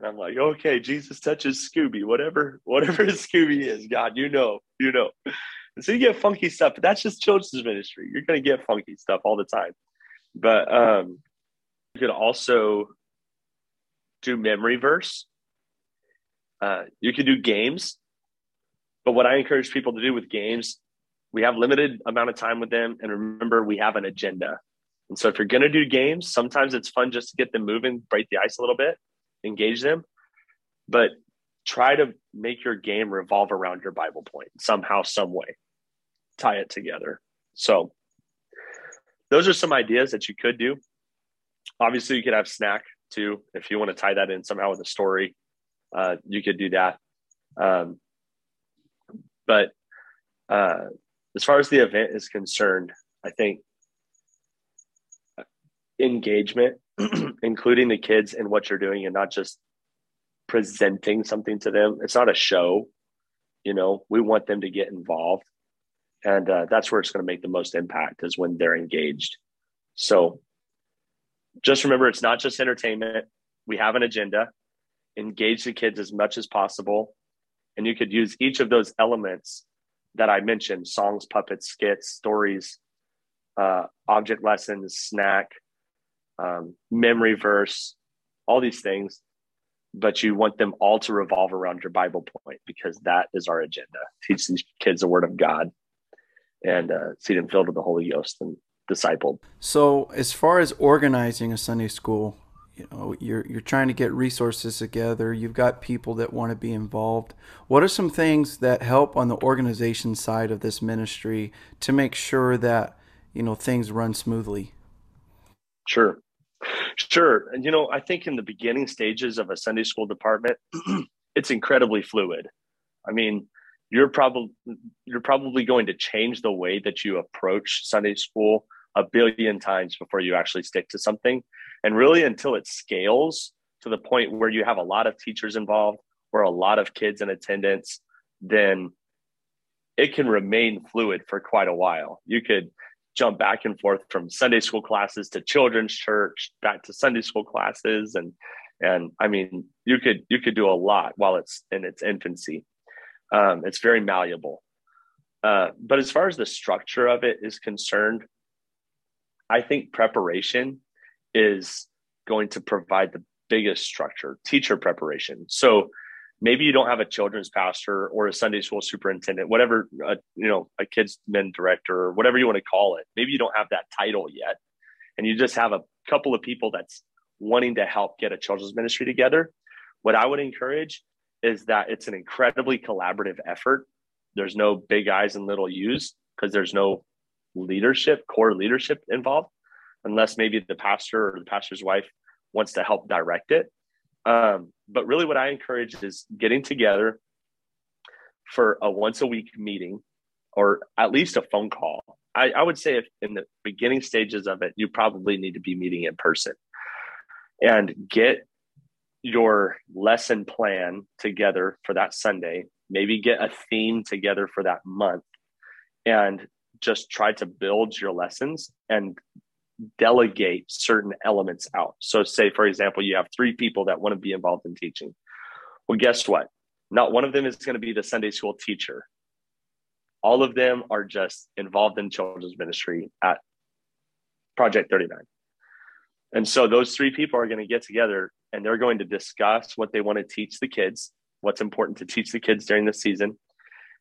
And I'm like, okay, Jesus touches Scooby, whatever, whatever Scooby is, God, you know, you know. And so you get funky stuff, but that's just children's ministry. You're to get funky stuff all the time. But um, you could also do memory verse. Uh, you could do games. But what I encourage people to do with games, we have limited amount of time with them. And remember, we have an agenda. And so if you're going to do games, sometimes it's fun just to get them moving, break the ice a little bit, engage them. But try to make your game revolve around your Bible point somehow, some way tie it together. So those are some ideas that you could do. Obviously, you could have snack too if you want to tie that in somehow with a story. Uh, you could do that. Um, but uh, as far as the event is concerned, I think engagement, including the kids in what you're doing, and not just presenting something to them. It's not a show. You know, we want them to get involved and uh, that's where it's going to make the most impact is when they're engaged so just remember it's not just entertainment we have an agenda engage the kids as much as possible. And you could use each of those elements that i mentioned songs puppets skits stories uh, object lessons snack um, memory verse all these things. But you want them all to revolve around your bible point because that is our agenda. Teach these kids the word of god and uh, see them filled with the Holy Ghost and discipled. So, as far as organizing a Sunday school, you know, you're you're trying to get resources together. You've got people that want to be involved. What are some things that help on the organization side of this ministry to make sure that you know things run smoothly? Sure. Sure. And you know, I think in the beginning stages of a Sunday school department, it's incredibly fluid. I mean, you're probably you're probably going to change the way that you approach Sunday school a billion times before you actually stick to something. And really until it scales to the point where you have a lot of teachers involved or a lot of kids in attendance, then it can remain fluid for quite a while. You could jump back and forth from Sunday school classes to children's church, back to Sunday school classes and and I mean you could you could do a lot while it's in its infancy. Um, it's very malleable. Uh, but as far as the structure of it is concerned, I think preparation is going to provide the biggest structure, teacher preparation. So maybe you don't have a children's pastor or a Sunday school superintendent, whatever, uh, you know, a kids men director or whatever you want to call it. Maybe you don't have that title yet. And you just have a couple of people that's wanting to help get a children's ministry together. What I would encourage is that it's an incredibly collaborative effort. There's no big eyes and little U's because there's no leadership, core leadership involved, unless maybe the pastor or the pastor's wife wants to help direct it. Um, but really, what I encourage is getting together for a once a week meeting or at least a phone call. I, I would say if in the beginning stages of it, you probably need to be meeting in person and get your lesson plan together for that Sunday, maybe get a theme together for that month, and just try to build your lessons and delegate certain elements out. So, say, for example, you have three people that want to be involved in teaching. Well, guess what? Not one of them is going to be the Sunday school teacher. All of them are just involved in children's ministry at Project 39. And so those three people are going to get together and they're going to discuss what they want to teach the kids, what's important to teach the kids during the season.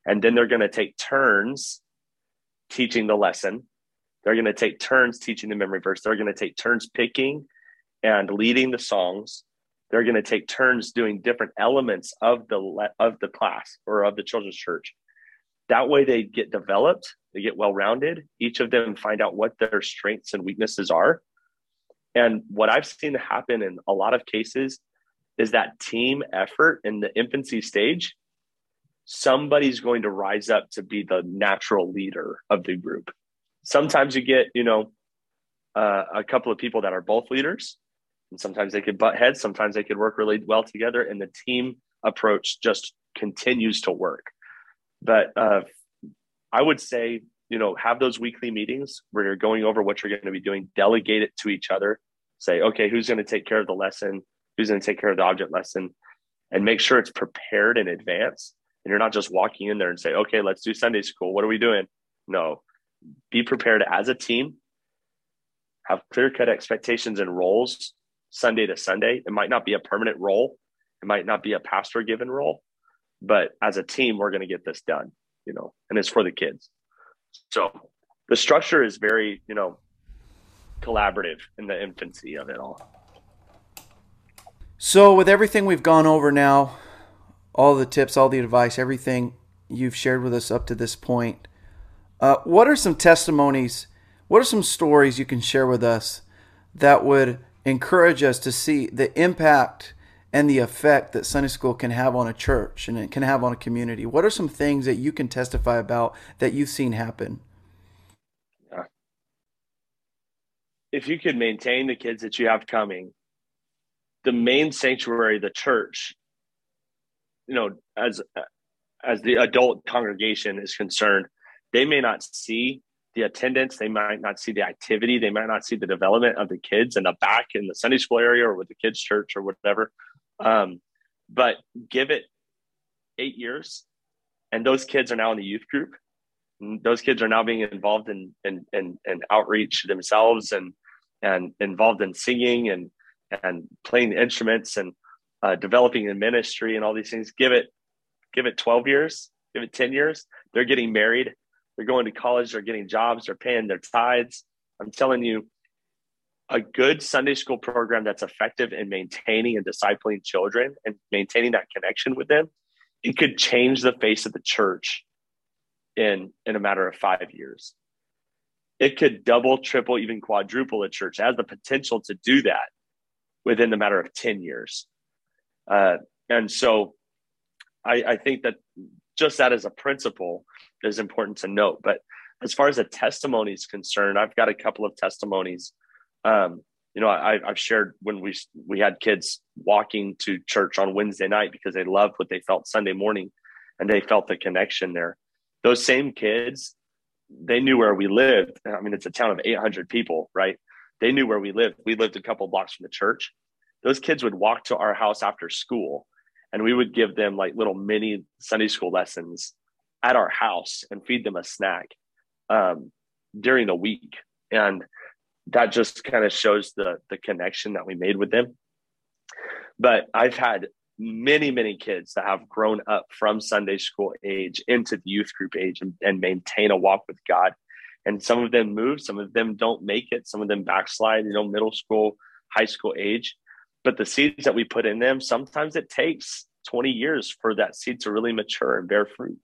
And then they're going to take turns teaching the lesson. They're going to take turns teaching the memory verse. They're going to take turns picking and leading the songs. They're going to take turns doing different elements of the of the class or of the children's church. That way, they get developed, they get well rounded. Each of them find out what their strengths and weaknesses are. And what I've seen happen in a lot of cases is that team effort in the infancy stage. Somebody's going to rise up to be the natural leader of the group. Sometimes you get, you know, uh, a couple of people that are both leaders, and sometimes they could butt heads. Sometimes they could work really well together, and the team approach just continues to work. But uh, I would say, you know, have those weekly meetings where you're going over what you're going to be doing, delegate it to each other. Say, okay, who's going to take care of the lesson? Who's going to take care of the object lesson? And make sure it's prepared in advance. And you're not just walking in there and say, okay, let's do Sunday school. What are we doing? No, be prepared as a team. Have clear cut expectations and roles Sunday to Sunday. It might not be a permanent role, it might not be a pastor given role, but as a team, we're going to get this done, you know, and it's for the kids. So the structure is very, you know, collaborative in the infancy of it all. So, with everything we've gone over now, all the tips, all the advice, everything you've shared with us up to this point, uh, what are some testimonies? What are some stories you can share with us that would encourage us to see the impact and the effect that Sunday school can have on a church and it can have on a community. What are some things that you can testify about that you've seen happen? If you could maintain the kids that you have coming, the main sanctuary, the church, you know, as as the adult congregation is concerned, they may not see the attendance, they might not see the activity, they might not see the development of the kids in the back in the Sunday school area or with the kids' church or whatever. Um, but give it eight years, and those kids are now in the youth group. Those kids are now being involved in in, in, in outreach themselves and and involved in singing and and playing the instruments and uh, developing in ministry and all these things. Give it give it twelve years, give it ten years. They're getting married, they're going to college, they're getting jobs, they're paying their tithes. I'm telling you, a good Sunday school program that's effective in maintaining and discipling children and maintaining that connection with them, it could change the face of the church in in a matter of five years. It could double, triple, even quadruple a church. It has the potential to do that within the matter of 10 years. Uh, and so I, I think that just that as a principle is important to note. But as far as a testimony is concerned, I've got a couple of testimonies um, you know, I, have shared when we we had kids walking to church on Wednesday night because they loved what they felt Sunday morning, and they felt the connection there. Those same kids, they knew where we lived. I mean, it's a town of 800 people, right? They knew where we lived. We lived a couple blocks from the church. Those kids would walk to our house after school, and we would give them like little mini Sunday school lessons at our house and feed them a snack um, during the week. And that just kind of shows the the connection that we made with them. But i've had many many kids that have grown up from sunday school age into the youth group age and, and maintain a walk with god. And some of them move some of them don't make it some of them backslide you know middle school high school age. But the seeds that we put in them sometimes it takes 20 years for that seed to really mature and bear fruit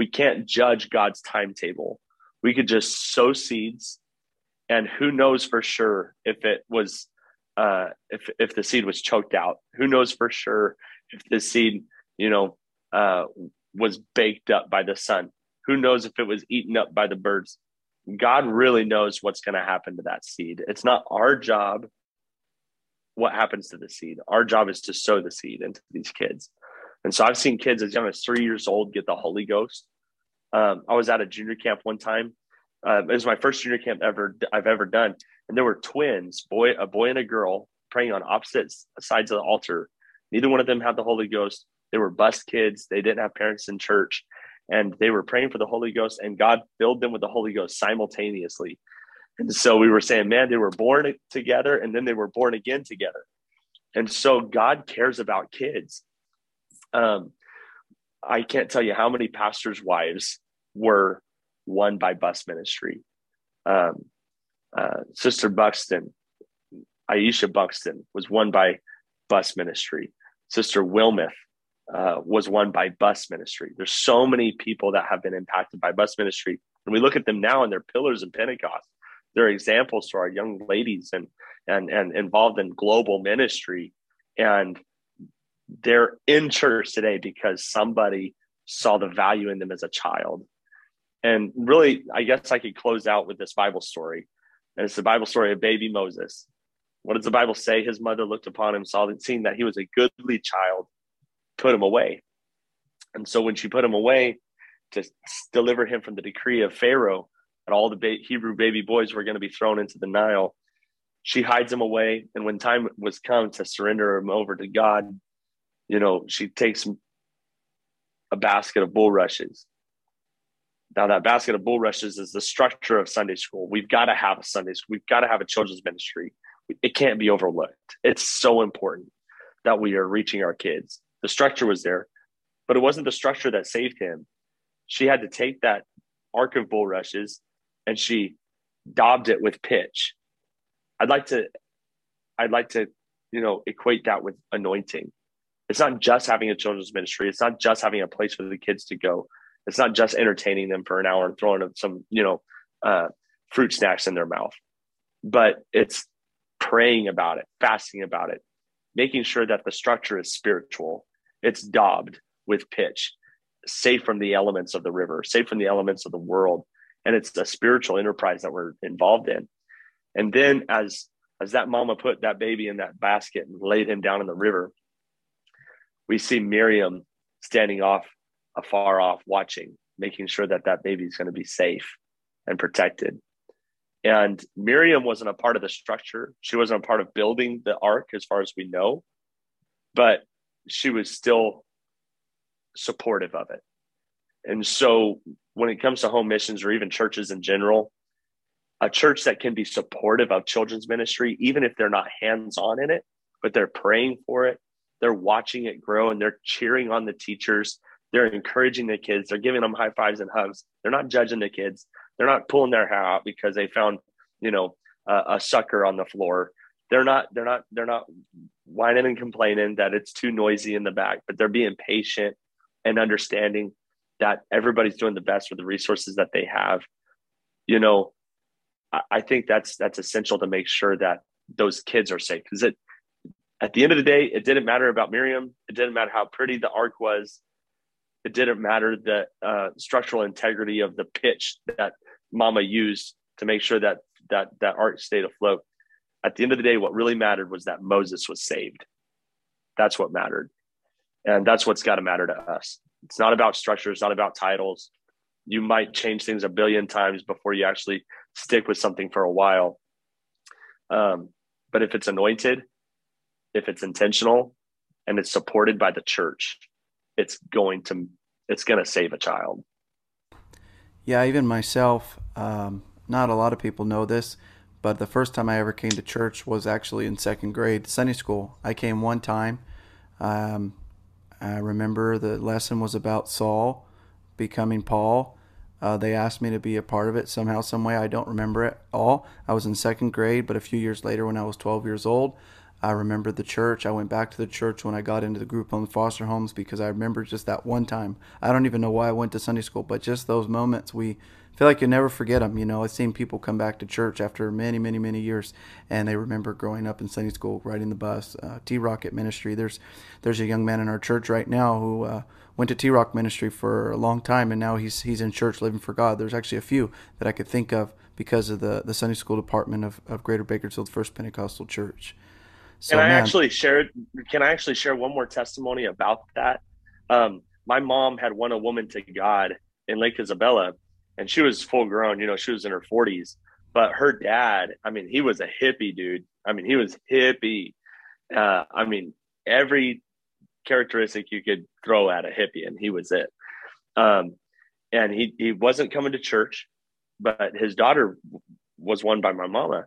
we can't judge god's timetable. We could just sow seeds and who knows for sure if it was uh, if if the seed was choked out. Who knows for sure if the seed you know uh, was baked up by the sun. Who knows if it was eaten up by the birds. God really knows what's going to happen to that seed. It's not our job what happens to the seed. Our job is to sow the seed into these kids and so i've seen kids as young as three years old get the holy ghost um, i was at a junior camp one time uh, it was my first junior camp ever I've ever done, and there were twins, boy, a boy and a girl, praying on opposite sides of the altar. Neither one of them had the Holy Ghost. They were bus kids. They didn't have parents in church, and they were praying for the Holy Ghost, and God filled them with the Holy Ghost simultaneously. And so we were saying, man, they were born together, and then they were born again together. And so God cares about kids. Um, I can't tell you how many pastors' wives were won by bus ministry. Um, uh, Sister Buxton, Aisha Buxton, was won by bus ministry. Sister Wilmoth uh, was won by bus ministry. There's so many people that have been impacted by bus ministry. And we look at them now and they're pillars in Pentecost. They're examples to our young ladies and, and, and involved in global ministry. And they're in church today because somebody saw the value in them as a child. And really, I guess I could close out with this Bible story. And it's the Bible story of baby Moses. What does the Bible say? His mother looked upon him, saw that, seeing that he was a goodly child, put him away. And so when she put him away to deliver him from the decree of Pharaoh, and all the ba- Hebrew baby boys were going to be thrown into the Nile, she hides him away. And when time was come to surrender him over to God, you know, she takes a basket of bulrushes. Now, that basket of bulrushes is the structure of Sunday school. We've got to have a Sunday school. We've got to have a children's ministry. It can't be overlooked. It's so important that we are reaching our kids. The structure was there, but it wasn't the structure that saved him. She had to take that ark of bulrushes and she daubed it with pitch. I'd like to, I'd like to, you know, equate that with anointing. It's not just having a children's ministry. It's not just having a place for the kids to go. It's not just entertaining them for an hour and throwing some, you know, uh, fruit snacks in their mouth, but it's praying about it, fasting about it, making sure that the structure is spiritual. It's daubed with pitch, safe from the elements of the river, safe from the elements of the world. And it's a spiritual enterprise that we're involved in. And then as as that mama put that baby in that basket and laid him down in the river, we see Miriam standing off afar off watching, making sure that that baby is going to be safe and protected. And Miriam wasn't a part of the structure. She wasn't a part of building the ark, as far as we know, but she was still supportive of it. And so, when it comes to home missions or even churches in general, a church that can be supportive of children's ministry, even if they're not hands on in it, but they're praying for it, they're watching it grow and they're cheering on the teachers. They're encouraging the kids. They're giving them high fives and hugs. They're not judging the kids. They're not pulling their hair out because they found, you know, a, a sucker on the floor. They're not. They're not. They're not whining and complaining that it's too noisy in the back. But they're being patient and understanding that everybody's doing the best with the resources that they have. You know, I, I think that's that's essential to make sure that those kids are safe because it at the end of the day, it didn't matter about Miriam. It didn't matter how pretty the ark was. It didn't matter the uh, structural integrity of the pitch that Mama used to make sure that that that ark stayed afloat. At the end of the day, what really mattered was that Moses was saved. That's what mattered, and that's what's got to matter to us. It's not about structure. It's not about titles. You might change things a billion times before you actually stick with something for a while. Um, but if it's anointed, if it's intentional and it's supported by the church, it's going to it's going to save a child. Yeah, even myself, um, not a lot of people know this, but the first time I ever came to church was actually in second grade Sunday school. I came one time. Um, I remember the lesson was about Saul becoming Paul. Uh, they asked me to be a part of it somehow, some way. I don't remember it all. I was in second grade, but a few years later, when I was 12 years old, I remember the church. I went back to the church when I got into the group home foster homes because I remember just that one time. I don't even know why I went to Sunday school, but just those moments we feel like you never forget them. You know, I've seen people come back to church after many, many, many years, and they remember growing up in Sunday school, riding the bus. Uh, T Rocket Ministry. There's there's a young man in our church right now who uh, went to T Rock Ministry for a long time, and now he's he's in church living for God. There's actually a few that I could think of because of the the Sunday school department of, of Greater Bakersfield First Pentecostal Church. So, can I man. actually share? Can I actually share one more testimony about that? Um, my mom had won a woman to God in Lake Isabella, and she was full grown. You know, she was in her forties. But her dad, I mean, he was a hippie dude. I mean, he was hippie. Uh, I mean, every characteristic you could throw at a hippie, and he was it. Um, and he he wasn't coming to church, but his daughter was won by my mama,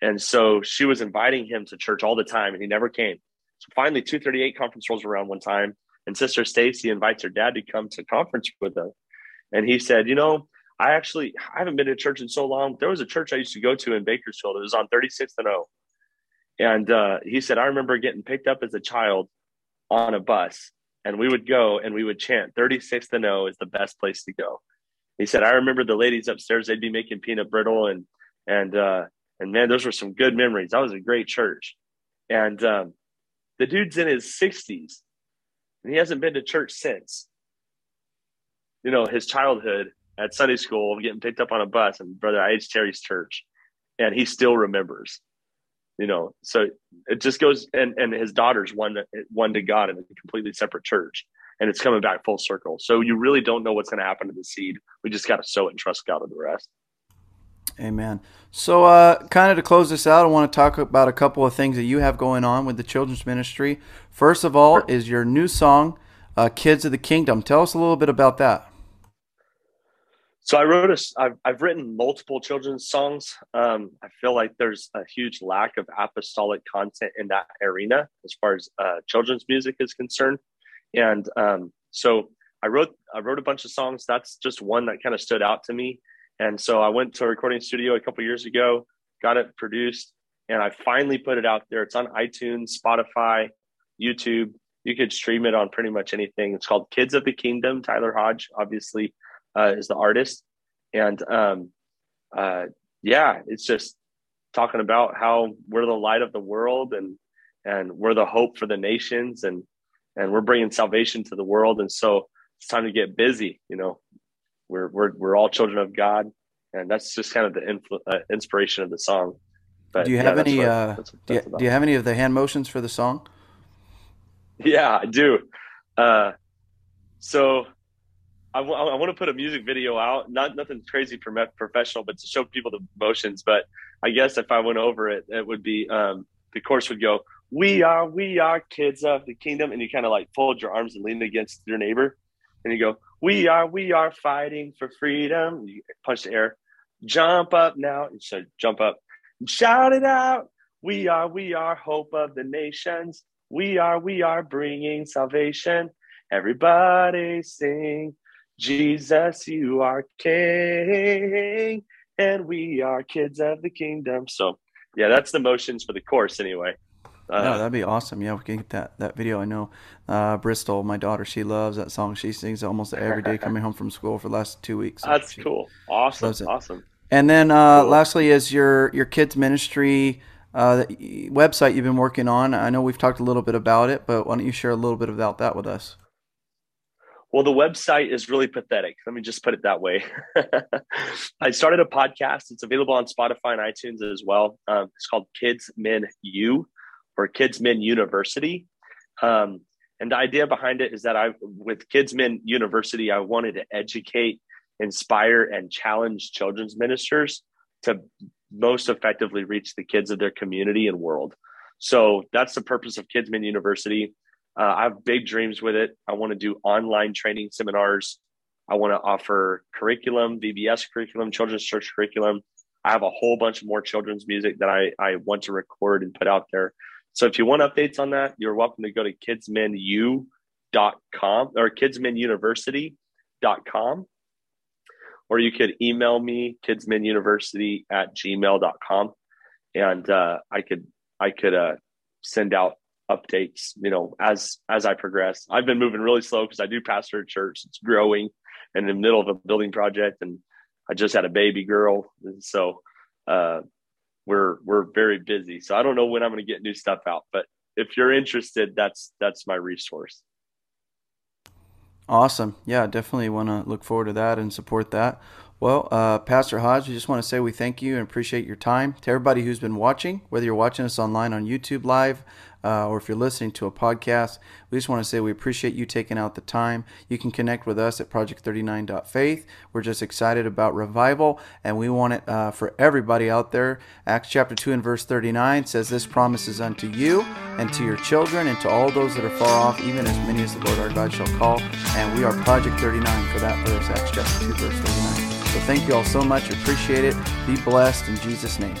and so she was inviting him to church all the time and he never came. So finally 238 conference rolls around one time and Sister Stacy invites her dad to come to conference with us. And he said, you know, I actually I haven't been to church in so long. There was a church I used to go to in Bakersfield. It was on 36th and O. And uh, he said, I remember getting picked up as a child on a bus, and we would go and we would chant 36th and O is the best place to go. He said, I remember the ladies upstairs, they'd be making peanut brittle and and uh, and man, those were some good memories. That was a great church. And um, the dude's in his 60s and he hasn't been to church since. You know, his childhood at Sunday school, getting picked up on a bus and Brother I.H. Terry's church, and he still remembers. You know, so it just goes, and and his daughter's one one to God in a completely separate church, and it's coming back full circle. So you really don't know what's going to happen to the seed. We just got to sow it and trust God with the rest. Amen. So, uh, kind of to close this out, I want to talk about a couple of things that you have going on with the children's ministry. First of all, is your new song, uh, "Kids of the Kingdom." Tell us a little bit about that. So I wrote a. I've, I've written multiple children's songs. Um, I feel like there's a huge lack of apostolic content in that arena as far as uh, children's music is concerned, and um, so I wrote I wrote a bunch of songs. That's just one that kind of stood out to me and so I went to a recording studio a couple years ago, got it produced, and I finally put it out there. It's on iTunes, Spotify, YouTube. You could stream it on pretty much anything. It's called Kids of the Kingdom. Tyler Hodge, obviously, uh, is the artist. And um, uh, yeah, it's just talking about how we're the light of the world and and we're the hope for the nations and and we're bringing salvation to the world. And so it's time to get busy. You know, we're we're we're all children of God, and that's just kind of the influ- uh, inspiration of the song. But, do you have yeah, any? What, uh, that's, that's do, you, do, you, have any of the hand motions for the song? Yeah, I do. Uh, so I, w- I want to put a music video out. Not nothing crazy for professional, but to show people the motions. But I guess if I went over it, it would be um, the chorus would go, "We are, we are kids of the kingdom," and you kind of like fold your arms and lean against your neighbor, and you go, we are, we are fighting for freedom. You punch the air, jump up now. And so jump up, shout it out. We are, we are hope of the nations. We are, we are bringing salvation. Everybody sing, Jesus, you are King, and we are kids of the kingdom. So, yeah, that's the motions for the course anyway. Uh, no, that'd be awesome. Yeah, we can get that that video. I know uh, Bristol, my daughter, she loves that song. She sings almost every day coming home from school for the last two weeks. So That's cool. Awesome. Awesome. And then uh, cool. lastly is your your kids ministry uh, website you've been working on. I know we've talked a little bit about it, but why don't you share a little bit about that with us? Well, the website is really pathetic. Let me just put it that way. I started a podcast. It's available on Spotify and iTunes as well. Um, it's called Kids Men You or Kids Men University. Um, and the idea behind it is that I, with Kids Men University, I wanted to educate, inspire, and challenge children's ministers to most effectively reach the kids of their community and world. So that's the purpose of Kids Men University. Uh, I have big dreams with it. I want to do online training seminars. I want to offer curriculum, VBS curriculum, children's church curriculum. I have a whole bunch of more children's music that I, I want to record and put out there. So if you want updates on that, you're welcome to go to kidsmenu.com or kidsmenuniversity.com. Or you could email me kidsmenuniversity at gmail.com and uh, I could I could uh, send out updates, you know, as as I progress. I've been moving really slow because I do pastor a church. It's growing and in the middle of a building project and I just had a baby girl. And so uh, we're we're very busy. So I don't know when I'm going to get new stuff out, but if you're interested, that's that's my resource. Awesome. Yeah, definitely want to look forward to that and support that. Well, uh, Pastor Hodge, we just want to say we thank you and appreciate your time. To everybody who's been watching, whether you're watching us online on YouTube Live, uh, or if you're listening to a podcast, we just want to say we appreciate you taking out the time. You can connect with us at project39.faith. We're just excited about revival, and we want it uh, for everybody out there. Acts chapter 2 and verse 39 says, This promise is unto you and to your children and to all those that are far off, even as many as the Lord our God shall call. And we are Project 39 for that verse, Acts chapter 2, verse 39. So thank you all so much. Appreciate it. Be blessed in Jesus' name.